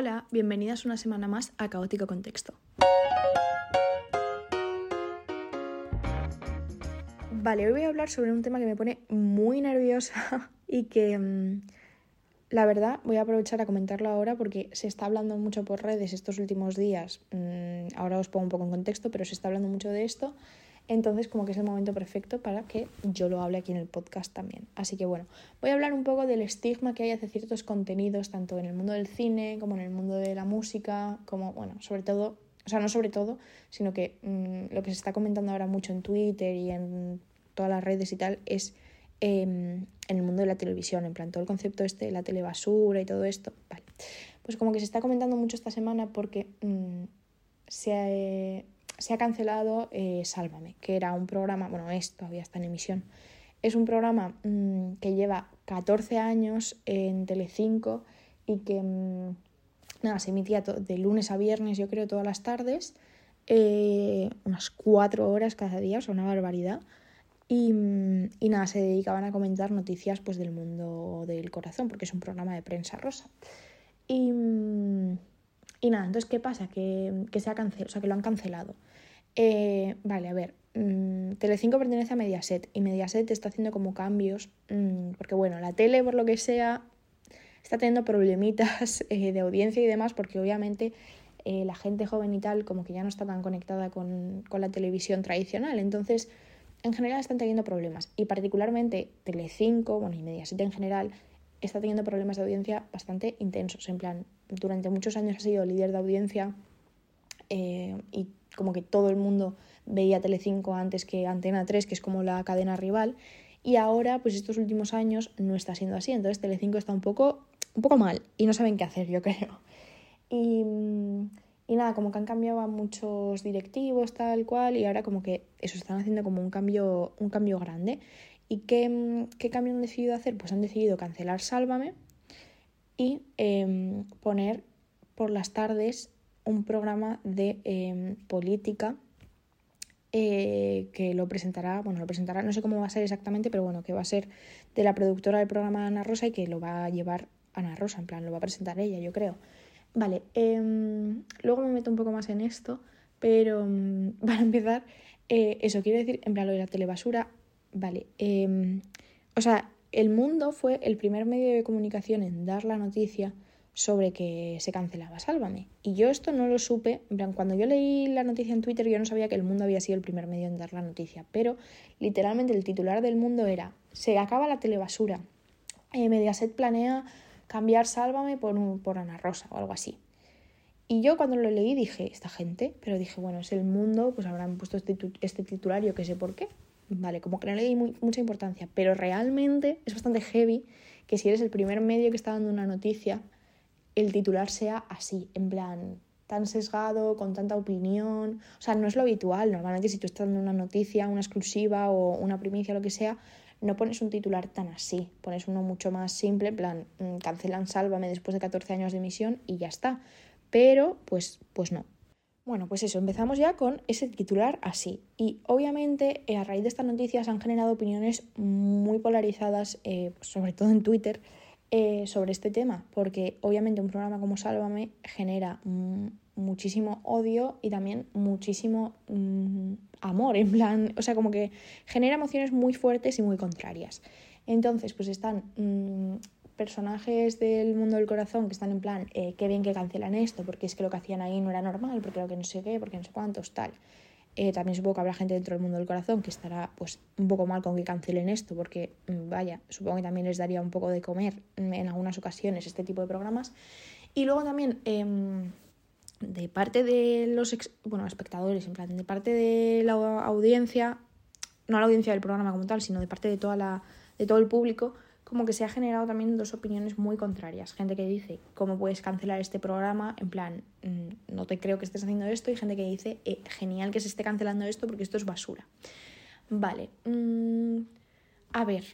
Hola, bienvenidas una semana más a Caótico Contexto. Vale, hoy voy a hablar sobre un tema que me pone muy nerviosa y que mm, la verdad voy a aprovechar a comentarlo ahora porque se está hablando mucho por redes estos últimos días. Mm, ahora os pongo un poco en contexto, pero se está hablando mucho de esto entonces, como que es el momento perfecto para que yo lo hable aquí en el podcast también. Así que bueno, voy a hablar un poco del estigma que hay hacia ciertos contenidos, tanto en el mundo del cine como en el mundo de la música, como, bueno, sobre todo, o sea, no sobre todo, sino que mm, lo que se está comentando ahora mucho en Twitter y en todas las redes y tal es em, en el mundo de la televisión, en plan todo el concepto este de la telebasura y todo esto. Vale. Pues como que se está comentando mucho esta semana porque mm, se ha se ha cancelado eh, Sálvame, que era un programa, bueno, es todavía está en emisión, es un programa mm, que lleva 14 años en Telecinco y que mm, nada, se emitía de lunes a viernes, yo creo, todas las tardes, eh, unas cuatro horas cada día, o sea, una barbaridad. Y, mm, y, nada, se dedicaban a comentar noticias pues, del mundo del corazón, porque es un programa de prensa rosa. Y, y nada, entonces, ¿qué pasa? Que, que se ha cancelado, o sea, que lo han cancelado. Eh, vale, a ver, mmm, Telecinco pertenece a Mediaset y Mediaset está haciendo como cambios, mmm, porque bueno, la tele, por lo que sea, está teniendo problemitas eh, de audiencia y demás, porque obviamente eh, la gente joven y tal, como que ya no está tan conectada con, con la televisión tradicional. Entonces, en general están teniendo problemas. Y particularmente Telecinco, bueno, y Mediaset en general, está teniendo problemas de audiencia bastante intensos. En plan, durante muchos años ha sido líder de audiencia eh, y como que todo el mundo veía Telecinco antes que Antena 3, que es como la cadena rival. Y ahora, pues estos últimos años no está siendo así. Entonces Telecinco está un poco, un poco mal y no saben qué hacer, yo creo. Y, y nada, como que han cambiado muchos directivos, tal cual, y ahora como que eso están haciendo como un cambio, un cambio grande. ¿Y qué, qué cambio han decidido hacer? Pues han decidido cancelar Sálvame y em, poner por las tardes un programa de em, política eh, que lo presentará, bueno, lo presentará, no sé cómo va a ser exactamente, pero bueno, que va a ser de la productora del programa Ana Rosa y que lo va a llevar Ana Rosa, en plan, lo va a presentar ella, yo creo. Vale, em, luego me meto un poco más en esto, pero para empezar, eh, eso quiere decir, en plan, lo de la telebasura, vale, o sea, el mundo fue el primer medio de comunicación en dar la noticia sobre que se cancelaba Sálvame. Y yo esto no lo supe, cuando yo leí la noticia en Twitter yo no sabía que el mundo había sido el primer medio en dar la noticia, pero literalmente el titular del mundo era se acaba la telebasura, eh, Mediaset planea cambiar Sálvame por, por Ana Rosa o algo así. Y yo cuando lo leí dije, esta gente, pero dije, bueno, es el mundo, pues habrán puesto este, este titular, yo qué sé por qué. Vale, como que no le di mucha importancia, pero realmente es bastante heavy que si eres el primer medio que está dando una noticia, el titular sea así, en plan tan sesgado, con tanta opinión. O sea, no es lo habitual. Normalmente si tú estás dando una noticia, una exclusiva o una primicia, lo que sea, no pones un titular tan así. Pones uno mucho más simple, en plan, mm, cancelan Sálvame después de 14 años de emisión y ya está. Pero, pues, pues no. Bueno, pues eso, empezamos ya con ese titular así. Y obviamente eh, a raíz de estas noticias han generado opiniones muy polarizadas, eh, sobre todo en Twitter, eh, sobre este tema, porque obviamente un programa como Sálvame genera muchísimo odio y también muchísimo mm, amor, en plan, o sea, como que genera emociones muy fuertes y muy contrarias. Entonces, pues están mm, personajes del mundo del corazón que están en plan, eh, qué bien que cancelan esto, porque es que lo que hacían ahí no era normal, porque lo que no sé qué, porque no sé cuántos, tal. Eh, también supongo que habrá gente dentro del mundo del corazón que estará pues un poco mal con que cancelen esto, porque mm, vaya, supongo que también les daría un poco de comer mm, en algunas ocasiones este tipo de programas. Y luego también em, de parte de los bueno, espectadores, en plan, de parte de la audiencia, no la audiencia del programa como tal, sino de parte de toda la, de todo el público, como que se ha generado también dos opiniones muy contrarias. Gente que dice, ¿cómo puedes cancelar este programa? En plan, mm, no te creo que estés haciendo esto. Y gente que dice, eh, genial que se esté cancelando esto porque esto es basura. Vale. Mm, a ver,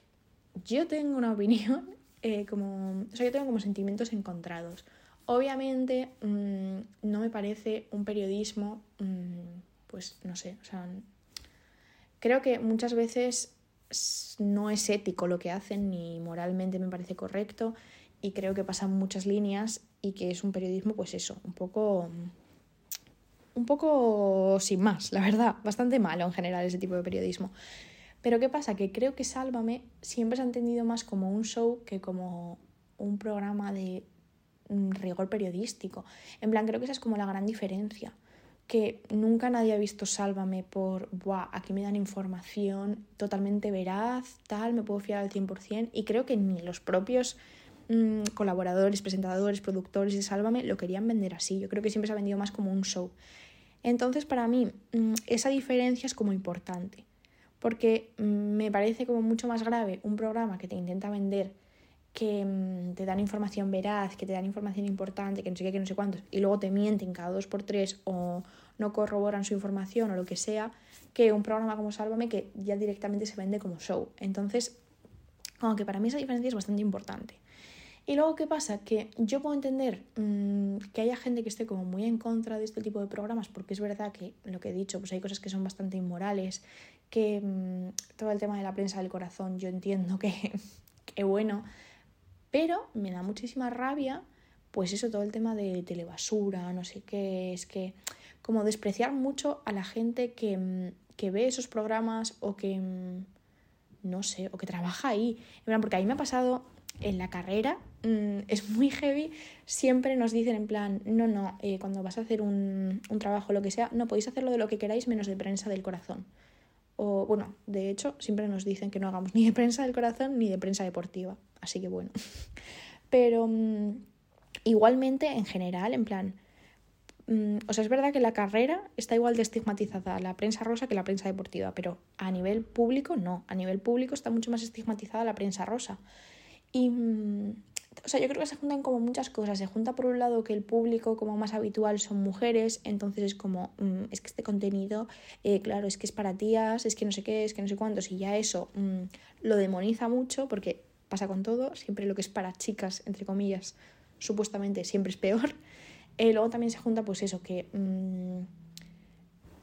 yo tengo una opinión eh, como... O sea, yo tengo como sentimientos encontrados. Obviamente mm, no me parece un periodismo, pues no sé, o sea, creo que muchas veces no es ético lo que hacen ni moralmente me parece correcto y creo que pasan muchas líneas y que es un periodismo, pues eso, un poco un poco sin más, la verdad, bastante malo en general ese tipo de periodismo. Pero ¿qué pasa? Que creo que Sálvame siempre se ha entendido más como un show que como un programa de mm, rigor periodístico. En plan, creo que esa es como la gran diferencia. Que nunca nadie ha visto Sálvame por, Buah, aquí me dan información totalmente veraz, tal, me puedo fiar al 100%. Y creo que ni los propios mm, colaboradores, presentadores, productores de Sálvame lo querían vender así. Yo creo que siempre se ha vendido más como un show. Entonces, para mí, mm, esa diferencia es como importante, porque mm, me parece como mucho más grave un programa que te intenta vender, que mm, te dan información veraz, que te dan información importante, que no sé qué, que no sé cuántos, y luego te mienten cada dos por tres o no corroboran su información o lo que sea, que un programa como Sálvame que ya directamente se vende como show. Entonces, como que para mí esa diferencia es bastante importante. Y luego, ¿qué pasa? Que yo puedo entender mmm, que haya gente que esté como muy en contra de este tipo de programas, porque es verdad que lo que he dicho, pues hay cosas que son bastante inmorales, que mmm, todo el tema de la prensa del corazón yo entiendo que, que bueno, pero me da muchísima rabia, pues eso, todo el tema de telebasura, no sé qué, es que como despreciar mucho a la gente que, mm, que ve esos programas o que, mm, no sé, o que trabaja ahí. Porque a mí me ha pasado en la carrera mm, es muy heavy, siempre nos dicen en plan, no, no, eh, cuando vas a hacer un, un trabajo lo que sea, no podéis hacerlo de lo que queráis menos de prensa del corazón. O bueno, de hecho, siempre nos dicen que no hagamos ni de prensa del corazón ni de prensa deportiva. Así que bueno. Pero mm, igualmente, en general, en plan, mm, o sea, es verdad que la carrera está igual de estigmatizada la prensa rosa que la prensa deportiva, pero a nivel público no. A nivel público está mucho más estigmatizada la prensa rosa. Y, mm, o sea, yo creo que se juntan como muchas cosas. Se junta por un lado que el público como más habitual son mujeres, entonces es como, mm, es que este contenido, eh, claro, es que es para tías, es que no sé qué, es que no sé cuántos, y ya eso mm, lo demoniza mucho porque pasa con todo, siempre lo que es para chicas, entre comillas, supuestamente siempre es peor. Eh, luego también se junta pues eso, que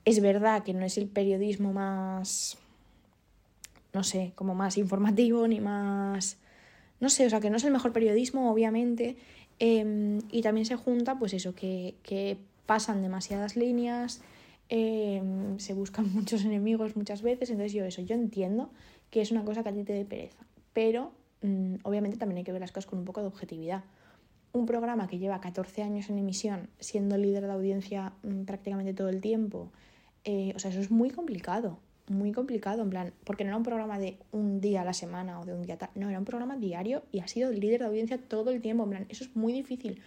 es verdad que no es el periodismo más, no sé, como más informativo ni más no sé, o sea, que no es el mejor periodismo, obviamente, em, y también se junta, pues eso, que, que pasan demasiadas líneas, em, se buscan muchos enemigos muchas veces, entonces yo eso, yo entiendo que es una cosa que a ti te dé pereza, pero mm, obviamente también hay que ver las cosas con un poco de objetividad. Un programa que lleva 14 años en emisión, siendo líder de audiencia mm, prácticamente todo el tiempo, eh, o sea, eso es muy complicado muy complicado, en plan, porque no era un programa de un día a la semana o de un día tal, no, era un programa diario y ha sido el líder de audiencia todo el tiempo, en plan, eso es muy difícil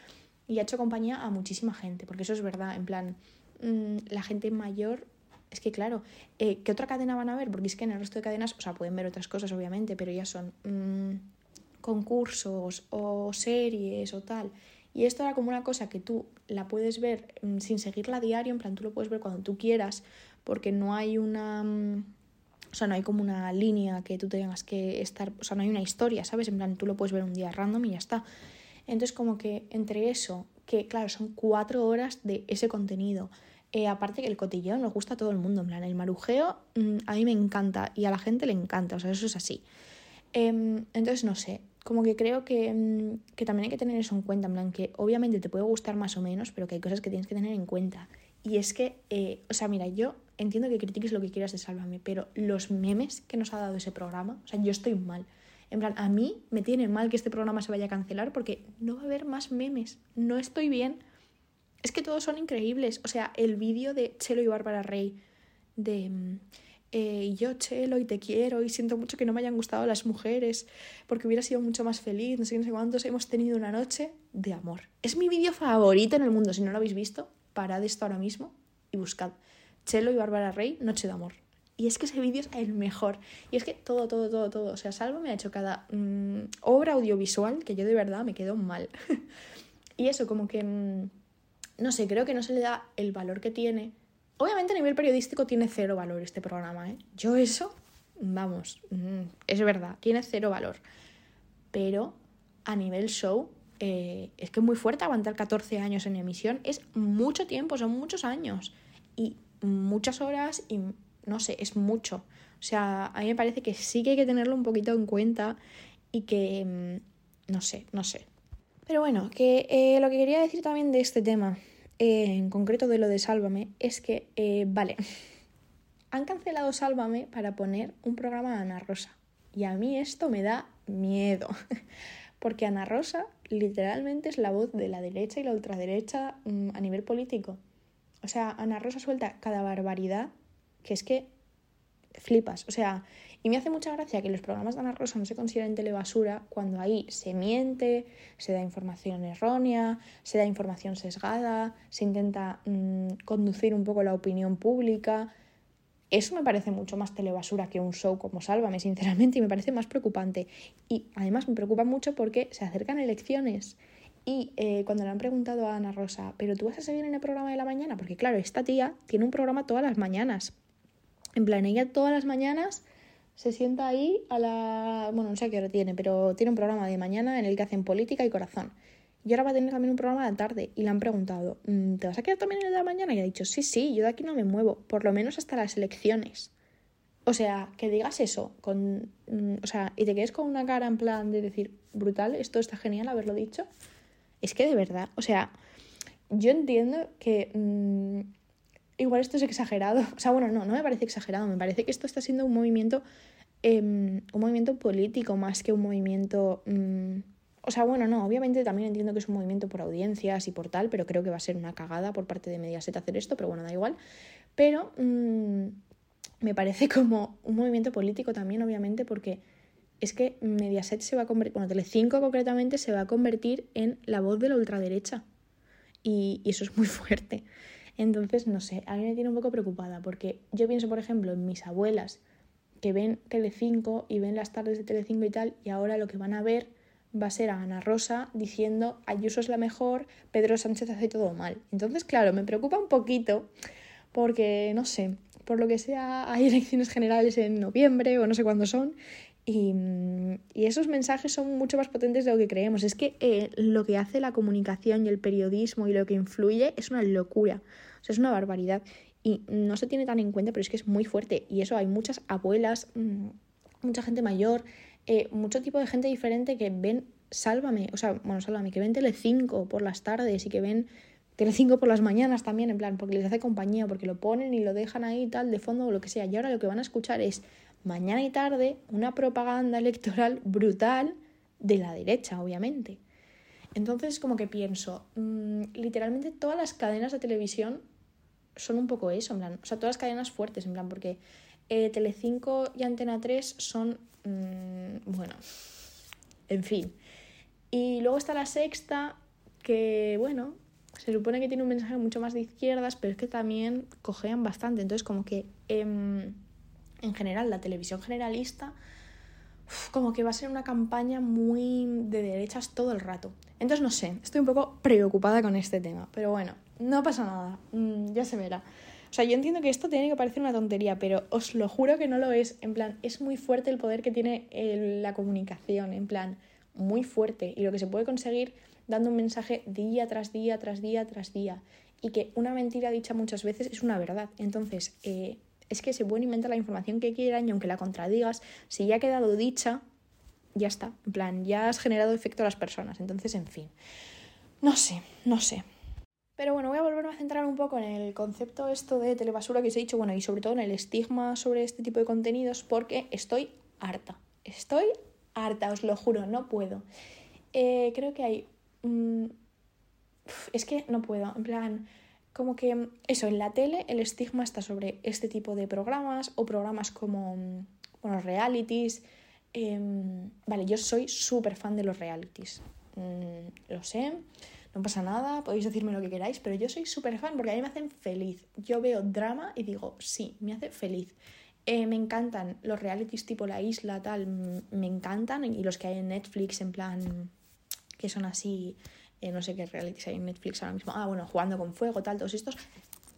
y ha hecho compañía a muchísima gente, porque eso es verdad, en plan, mmm, la gente mayor, es que claro, eh, ¿qué otra cadena van a ver? Porque es que en el resto de cadenas, o sea, pueden ver otras cosas obviamente, pero ya son mmm, concursos o series o tal. Y esto era como una cosa que tú la puedes ver mmm, sin seguirla diario, en plan, tú lo puedes ver cuando tú quieras, porque no hay una... Mm, o sea, no hay como una línea que tú tengas que estar, o sea, no hay una historia, ¿sabes? En plan, tú lo puedes ver un día random y ya está. Entonces, como que entre eso, que claro, son cuatro horas de ese contenido, eh, aparte que el cotilleo nos gusta a todo el mundo, en plan, el marujeo mm, a mí me encanta y a la gente le encanta, o sea, eso es así. Em, entonces, no sé, como que creo que, mm, que también hay que tener eso en cuenta, en plan, que obviamente te puede gustar más o menos, pero que hay cosas que tienes que tener en cuenta. Y es que, eh, o sea, mira, yo entiendo que critiques lo que quieras de Sálvame, pero los memes que nos ha dado ese programa, o sea, yo estoy mal. En plan, a mí me tiene mal que este programa se vaya a cancelar porque no va a haber más memes. No estoy bien. Es que todos son increíbles. O sea, el vídeo de Chelo y Bárbara Rey de mm, eh, yo Chelo y te quiero y siento mucho que no me hayan gustado las mujeres porque hubiera sido mucho más feliz, no sé, no sé cuántos, hemos tenido una noche de amor. Es mi vídeo favorito en el mundo. Si no lo habéis visto, parad esto ahora mismo y buscad. Chelo y Bárbara Rey, Noche de Amor. Y es que ese vídeo es el mejor. Y es que todo, todo, todo, todo. O sea, Salvo me ha hecho cada mm, obra audiovisual que yo de verdad me quedo mal. y eso, como que. Mm, no sé, creo que no se le da el valor que tiene. Obviamente a nivel periodístico tiene cero valor este programa, ¿eh? Yo eso, vamos, mm, es verdad, tiene cero valor. Pero a nivel show, eh, es que es muy fuerte aguantar 14 años en emisión. Es mucho tiempo, son muchos años. Y muchas horas y no sé, es mucho. O sea, a mí me parece que sí que hay que tenerlo un poquito en cuenta y que, mm, no sé, no sé. Pero bueno, que eh, lo que quería decir también de este tema, eh, en concreto de lo de Sálvame, es que, vale, han cancelado Sálvame para poner un programa de Ana Rosa. Y a mí esto me da miedo. Porque Ana Rosa literalmente es la voz de la derecha y la ultraderecha mm, a nivel político. O sea, Ana Rosa suelta cada barbaridad que es que flipas. O sea, y me hace mucha gracia que los programas de Ana Rosa no se consideren telebasura cuando ahí se miente, se da información errónea, se da información sesgada, se intenta mm, conducir un poco la opinión pública. Eso me parece mucho más telebasura que un show como Sálvame, sinceramente, y me parece más preocupante. Y además me preocupa mucho porque se acercan elecciones. Y eh, cuando le han preguntado a Ana Rosa, ¿pero tú vas a seguir en el programa de la mañana? Porque claro, esta tía tiene un programa todas las mañanas. En plan, ella todas las mañanas se sienta ahí a la... Bueno, no sé qué hora tiene, pero tiene un programa de mañana en el que hacen política y corazón. Y ahora va a tener también un programa de la tarde. Y le han preguntado, mm, ¿te vas a quedar también en el de la mañana? Y ha dicho, sí, sí, yo de aquí no me muevo, por lo menos hasta las elecciones. O sea, que digas eso, con, mm, o sea, y te quedes con una cara en plan de decir, brutal, esto está genial haberlo dicho. Es que de verdad, o sea, yo entiendo que mm, igual esto es exagerado. O sea, bueno, no, no me parece exagerado. Me parece que esto está siendo un movimiento, em, un movimiento político más que un movimiento... o sea, bueno, no, obviamente también entiendo que es un movimiento por audiencias y por tal, pero creo que va a ser una cagada por parte de Mediaset hacer esto, pero bueno, da igual. Pero mm, me parece como un movimiento político también, obviamente, porque es que Mediaset se va a convertir, bueno, Telecinco concretamente se va a convertir en la voz de la ultraderecha. y eso es muy fuerte. Entonces, no sé, a mí me tiene un poco preocupada porque yo pienso, por ejemplo, en mis abuelas que ven Telecinco y ven las tardes de Telecinco y tal, y ahora lo que van a ver va a ser a Ana Rosa diciendo Ayuso es la mejor, Pedro Sánchez hace todo mal. Entonces, claro, me preocupa un poquito porque, no sé, por lo que sea, hay elecciones generales en noviembre o no sé cuándo son, y, esos mensajes son mucho más potentes de lo que creemos. Es que eh, lo que hace la comunicación y el periodismo y lo que influye es una locura. O sea, es una barbaridad. Y no se tiene tan en cuenta, pero es que es muy fuerte. Y eso hay muchas abuelas, mm, mucha gente mayor, eh, mucho tipo de gente diferente que ven Sálvame, o sea, bueno, Sálvame, que ven Telecinco por las tardes y que ven Telecinco por las mañanas también, en plan, porque les hace compañía, porque lo ponen y lo dejan ahí tal, de fondo o lo que sea. Y ahora lo que van a escuchar es mañana y tarde una propaganda electoral brutal de la derecha, obviamente. Entonces, como que pienso, mm, literalmente todas las cadenas de televisión son un poco eso, en plan, o sea, todas las cadenas fuertes, en plan, porque eh, Telecinco y Antena 3 son, mm, bueno, en fin. Y luego está la sexta, que, bueno, se supone que tiene un mensaje mucho más de izquierdas, pero es que también cojean bastante, entonces como que... Em, en general, la televisión generalista, como que va a ser una campaña muy de derechas todo el rato. Entonces, no sé, estoy un poco preocupada con este tema, pero bueno, no pasa nada, mm, ya se verá. O sea, yo entiendo que esto tiene que parecer una tontería, pero os lo juro que no lo es. En plan, es muy fuerte el poder que tiene la comunicación, en plan, muy fuerte. Y lo que se puede conseguir dando un mensaje día tras día, tras día, tras día. Y que una mentira dicha muchas veces es una verdad. Entonces, eh, es que se puede inventar la información que quieran y aunque la contradigas, si ya ha quedado dicha, ya está. En plan, ya has generado efecto a las personas. Entonces, en fin. No sé, no sé. Pero bueno, voy a volverme a centrar un poco en el concepto esto de telebasura que os he dicho, bueno, y sobre todo en el estigma sobre este tipo de contenidos, porque estoy harta. Estoy harta, os lo juro, no puedo. Eh, creo que hay... Mm, es que no puedo, en plan como que eso, en la tele el estigma está sobre este tipo de programas o programas como, bueno, realities. Em, vale, yo soy súper fan de los realities. Mm, lo sé, no pasa nada, podéis decirme lo que queráis, pero yo soy súper fan porque a mí me hacen feliz. Yo veo drama y digo, sí, me hace feliz. Eh, me encantan los realities tipo La Isla, tal, me encantan. Y los que hay en Netflix, en plan, que son así eh, no sé qué realities hay en Netflix ahora mismo, ah, bueno, jugando con fuego, tal, todos estos,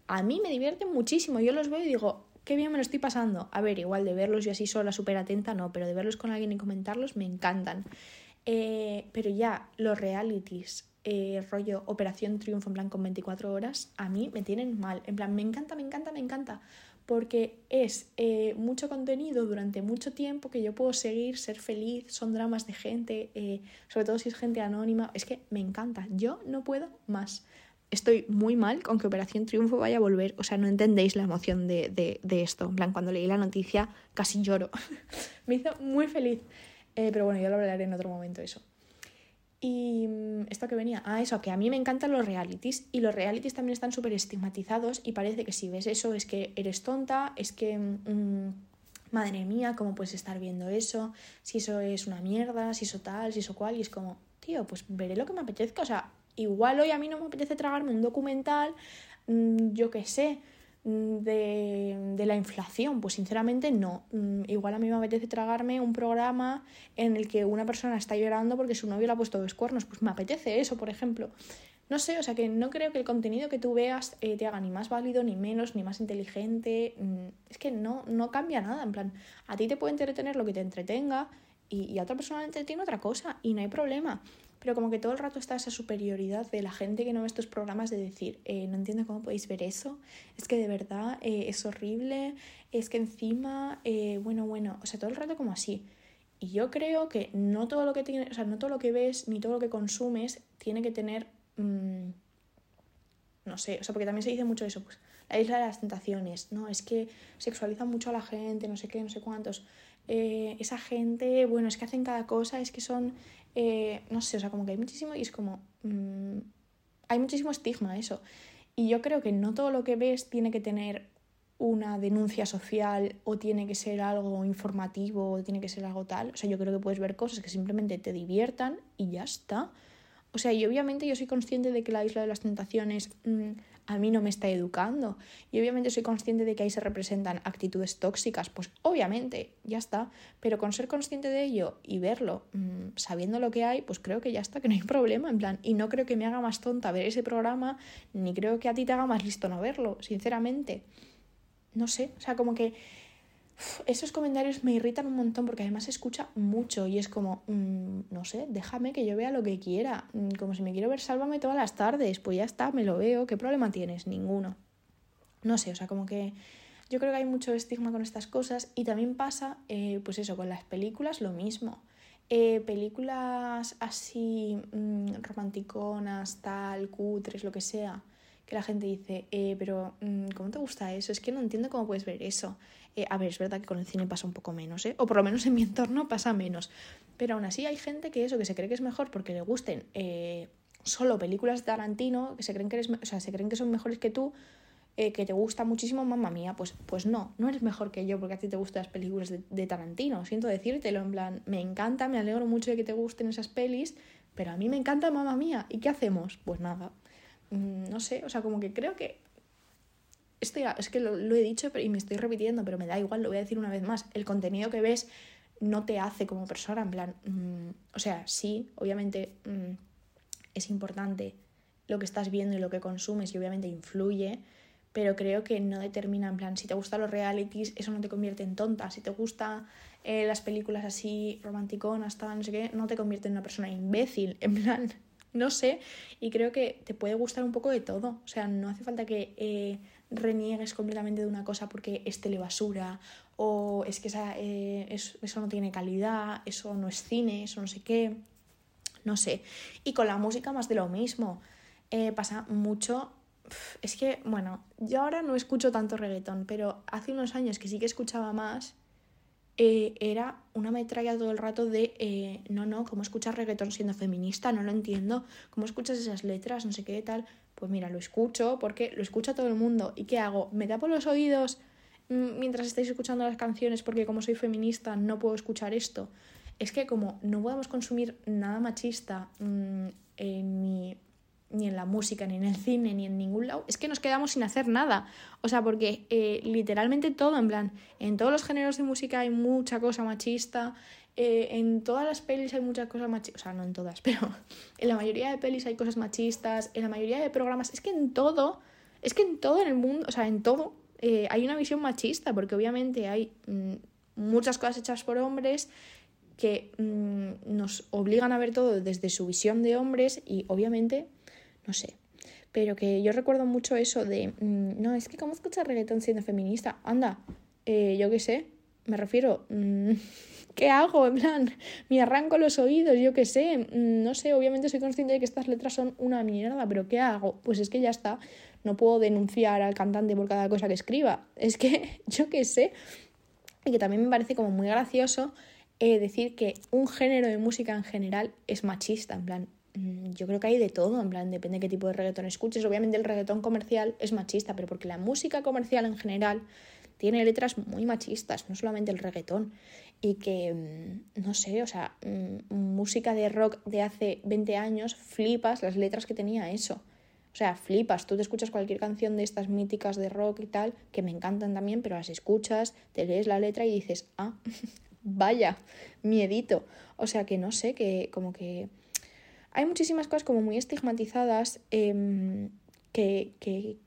a mí me divierten muchísimo. Yo los veo y digo, qué bien me lo estoy pasando. A ver, igual de verlos yo así sola, súper atenta, no, pero de verlos con alguien y comentarlos me encantan. Eh, pero ya, los realities, eh, rollo Operación Triunfo en plan con 24 horas, a mí me tienen mal. En plan, me encanta, me encanta, me encanta. porque es eh, mucho contenido durante mucho tiempo que yo puedo seguir, ser feliz, son dramas de gente, eh, sobre todo si es gente anónima, es que me encanta, yo no puedo más. Estoy muy mal con que Operación Triunfo vaya a volver, o sea, no entendéis la emoción de, de, esto. En plan, cuando leí la noticia casi lloro. me hizo muy feliz. Eh, pero bueno, ya lo hablaré en otro momento eso. Y mm, esto que venía, ah, eso, que a mí me encantan los realities y los realities también están súper estigmatizados y parece que si ves eso es que eres tonta, es que, mm, madre mía, ¿cómo puedes estar viendo eso? Si eso es una mierda, si eso tal, si eso cual, y es como, tío, pues veré lo que me apetezca, o sea, igual hoy a mí no me apetece tragarme un documental, mm, yo qué sé, de, de, la inflación? Pues sinceramente no. Mm, igual a mí me apetece tragarme un programa en el que una persona está llorando porque su novio le ha puesto dos cuernos. Pues me apetece eso, por ejemplo. No sé, o sea que no creo que el contenido que tú veas eh, te haga ni más válido, ni menos, ni más inteligente. Mm, es que no, no cambia nada. En plan, a ti te puede entretener lo que te entretenga y, y a otra persona le entretiene otra cosa y no hay problema pero como que todo el rato está esa superioridad de la gente que no ve estos programas de decir, eh, no entiendo cómo podéis ver eso, es que de verdad eh, es horrible, es que encima, eh, bueno, bueno, o sea, todo el rato como así. Y yo creo que no todo lo que tiene, o sea, no todo lo que ves ni todo lo que consumes tiene que tener, mm, no sé, o sea, porque también se dice mucho eso, pues la isla de las tentaciones, ¿no? Es que sexualizan mucho a la gente, no sé qué, no sé cuántos. Esa gente, bueno, es que hacen cada cosa, es que son eh, no sé, o sea, como que hay muchísimo y es como, mm, hay muchísimo estigma eso. Y yo creo que no todo lo que ves tiene que tener una denuncia social o tiene que ser algo informativo o tiene que ser algo tal. O sea, yo creo que puedes ver cosas que simplemente te diviertan y ya está. O sea, y obviamente yo soy consciente de que la isla de las tentaciones mm, a mí no me está educando. Y obviamente soy consciente de que ahí se representan actitudes tóxicas, pues obviamente, ya está. Pero con ser consciente de ello y verlo, mm, sabiendo lo que hay, pues creo que ya está, que no hay problema, en plan. Y no creo que me haga más tonta ver ese programa, ni creo que a ti te haga más listo no verlo, sinceramente. No sé, o sea, como que esos comentarios me irritan un montón porque además se escucha mucho y es como, mm, no sé, déjame que yo vea lo que quiera. Mm, como si me quiero ver Sálvame todas las tardes, pues ya está, me lo veo. ¿Qué problema tienes? Ninguno. No sé, o sea, como que yo creo que hay mucho estigma con estas cosas y también pasa, eh, pues eso, con las películas lo mismo. Eh, películas así mm, romanticonas, tal, cutres, lo que sea que la gente dice, eh, pero mm, ¿cómo te gusta eso? Es que no entiendo cómo puedes ver eso. Eh, a ver, es verdad que con el cine pasa un poco menos, ¿eh? O por lo menos en mi entorno pasa menos. Pero aún así hay gente que eso, que se cree que es mejor porque le gusten eh, solo películas de Tarantino, que se creen que eres, o sea, se creen que son mejores que tú, que te gusta muchísimo, mamá mía, pues, pues no, no eres mejor que yo porque a ti te gustan las películas de, de Tarantino. Siento decírtelo, en plan, me encanta, me alegro mucho de que te gusten esas pelis, pero a mí me encanta, mamá mía. ¿Y qué hacemos? Pues nada, no sé, o sea, como que creo que... Es que lo, he dicho y me estoy repitiendo, pero me da igual, lo voy a decir una vez más. El contenido que ves no te hace como persona, en plan, mm, o sea, sí, obviamente mm, es importante lo que estás viendo y lo que consumes y obviamente influye, pero creo que no determina, en plan, si te gustan los realities, eso no te convierte en tonta, si te gustan eh, las películas así romanticonas, tal, no sé qué, no te convierte en una persona imbécil, en plan, no sé, y creo que te puede gustar un poco de todo. O sea, no hace falta que eh, reniegues completamente de una cosa porque es telebasura o es que esa, eh, eso, no tiene calidad, eso no es cine, eso no sé qué. No sé. Y con la música más de lo mismo. Eh, pasa mucho. Es que, bueno, yo ahora no escucho tanto reggaetón, pero hace unos años que sí que escuchaba más eh, era una metralla todo el rato de eh, no, no, ¿cómo escuchas reggaetón siendo feminista? No lo entiendo. ¿Cómo escuchas esas letras? No sé qué tal. Pues mira, lo escucho porque lo escucha todo el mundo. ¿Y qué hago? ¿Me tapo los oídos mm, mientras estáis escuchando las canciones porque como soy feminista no puedo escuchar esto? Es que como no podemos consumir nada machista mm, en ni en la música, ni en el cine, ni en ningún lado, es que nos quedamos sin hacer nada. O sea, porque eh, literalmente todo, en plan, en todos los géneros de música hay mucha cosa machista, eh, en todas las pelis hay muchas cosas machistas, o sea, no en todas, pero en la mayoría de pelis hay cosas machistas, en la mayoría de programas, es que en todo, es que en todo en el mundo, o sea, en todo eh, hay una visión machista, porque obviamente hay mm, muchas cosas hechas por hombres que mm, nos obligan a ver todo desde su visión de hombres y obviamente no sé. pero que yo recuerdo mucho eso de, mm, no, es que ¿cómo escuchas reggaetón siendo feminista? Anda, eh, yo qué sé, me refiero, mm, ¿qué hago? En plan, me arranco los oídos, yo qué sé, mm, no sé, obviamente soy consciente de que estas letras son una mierda, pero ¿qué hago? Pues es que ya está, no puedo denunciar al cantante por cada cosa que escriba, es que yo qué sé, y que también me parece como muy gracioso eh, decir que un género de música en general es machista, en plan, yo creo que hay de todo, en plan, depende de qué tipo de reggaetón escuches. Obviamente el reggaetón comercial es machista, pero porque la música comercial en general tiene letras muy machistas, no solamente el reggaetón. Y que, mm, no sé, o sea, mm, música de rock de hace 20 años, flipas las letras que tenía eso. O sea, flipas, tú te escuchas cualquier canción de estas míticas de rock y tal, que me encantan también, pero las escuchas, te lees la letra y dices, ah, vaya, miedito. O sea que no sé, que como que hay muchísimas cosas como muy estigmatizadas em, que, que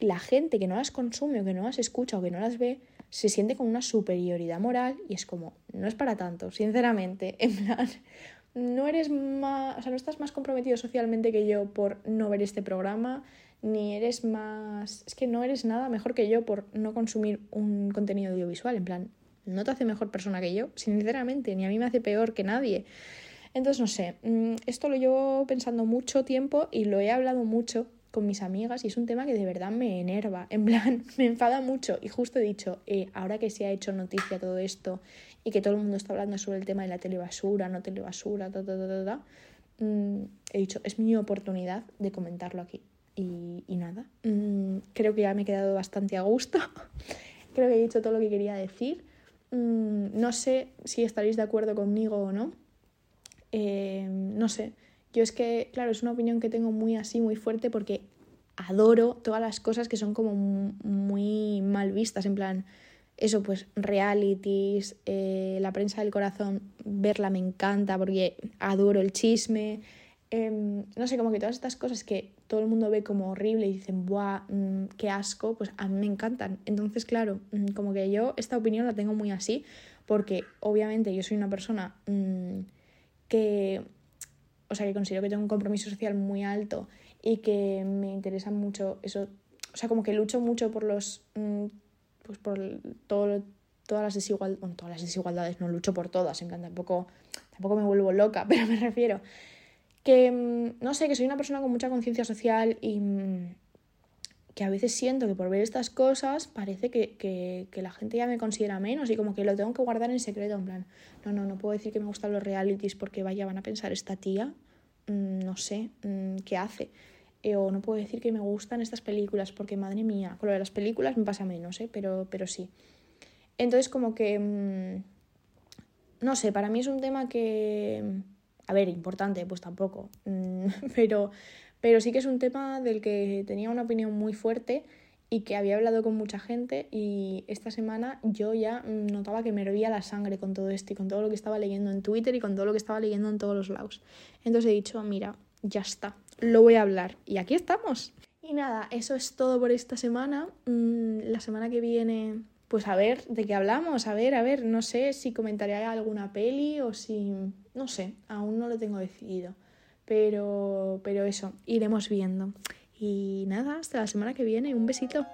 la gente que no las consume o que no las escucha o que no las ve se siente con una superioridad moral y es como, no es para tanto, sinceramente, en plan, no eres más, o sea, no estás más comprometido socialmente que yo por no ver este programa, ni eres más, es que no eres nada mejor que yo por no consumir un contenido audiovisual, en plan, no te hace mejor persona que yo, sinceramente, ni a mí me hace peor que nadie. Entonces, no sé, mm, esto lo llevo pensando mucho tiempo y lo he hablado mucho con mis amigas y es un tema que de verdad me enerva, en plan, me enfada mucho y justo he dicho, eh, ahora que se ha hecho noticia todo esto y que todo el mundo está hablando sobre el tema de la telebasura, no telebasura, ta, ta, ta, ta, mm, he dicho, es mi oportunidad de comentarlo aquí. Y, y nada, mm, creo que ya me he quedado bastante a gusto, creo que he dicho todo lo que quería decir. No sé si estaréis de acuerdo conmigo o no. Eh, no sé. Yo es que, claro, es una opinión que tengo muy así, muy fuerte, porque adoro todas las cosas que son como muy mal vistas, en plan, eso, pues realities, eh, la prensa del corazón, verla me encanta porque adoro el chisme, Em, no sé, como que todas estas cosas que todo el mundo ve como horrible y dicen, ¡buah, mm, qué asco! Pues a mí me encantan. Entonces, claro, mm, como que yo esta opinión la tengo muy así, porque obviamente yo soy una persona mm, que, o sea, que considero que tengo un compromiso social muy alto y que me interesa mucho eso, o sea, como que lucho mucho por los, pues por todo, todas las desigualdades, bueno, todas las desigualdades, no lucho por todas, en plan, tampoco, tampoco me vuelvo loca, pero me refiero que, mm, no sé, que soy una persona con mucha conciencia social y mm, que a veces siento que por ver estas cosas parece que, la gente ya me considera menos y como que lo tengo que guardar en secreto, en plan, no, no, no puedo decir que me gustan los realities porque vaya, van a pensar esta tía, mm, no sé, ¿qué hace? Eh, o no puedo decir que me gustan estas películas porque, madre mía, con lo de las películas me pasa menos, ¿eh? pero, pero sí. Entonces como que, no sé, para mí es un tema que a ver, importante, pues tampoco. Mm, pero, pero sí que es un tema del que tenía una opinión muy fuerte y que había hablado con mucha gente y esta semana yo ya notaba que me hervía la sangre con todo esto y con todo lo que estaba leyendo en Twitter y con todo lo que estaba leyendo en todos los lados. Entonces he dicho, mira, ya está, lo voy a hablar y aquí estamos. Y nada, eso es todo por esta semana. Mm, la semana que viene pues a ver de qué hablamos, a ver, a ver, no sé si comentaré alguna peli o si, no sé, aún no lo tengo decidido, pero, pero eso, iremos viendo. Y nada, hasta la semana que viene, un besito.